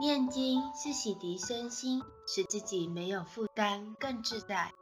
念经是洗涤身心使自己没有负担更自在。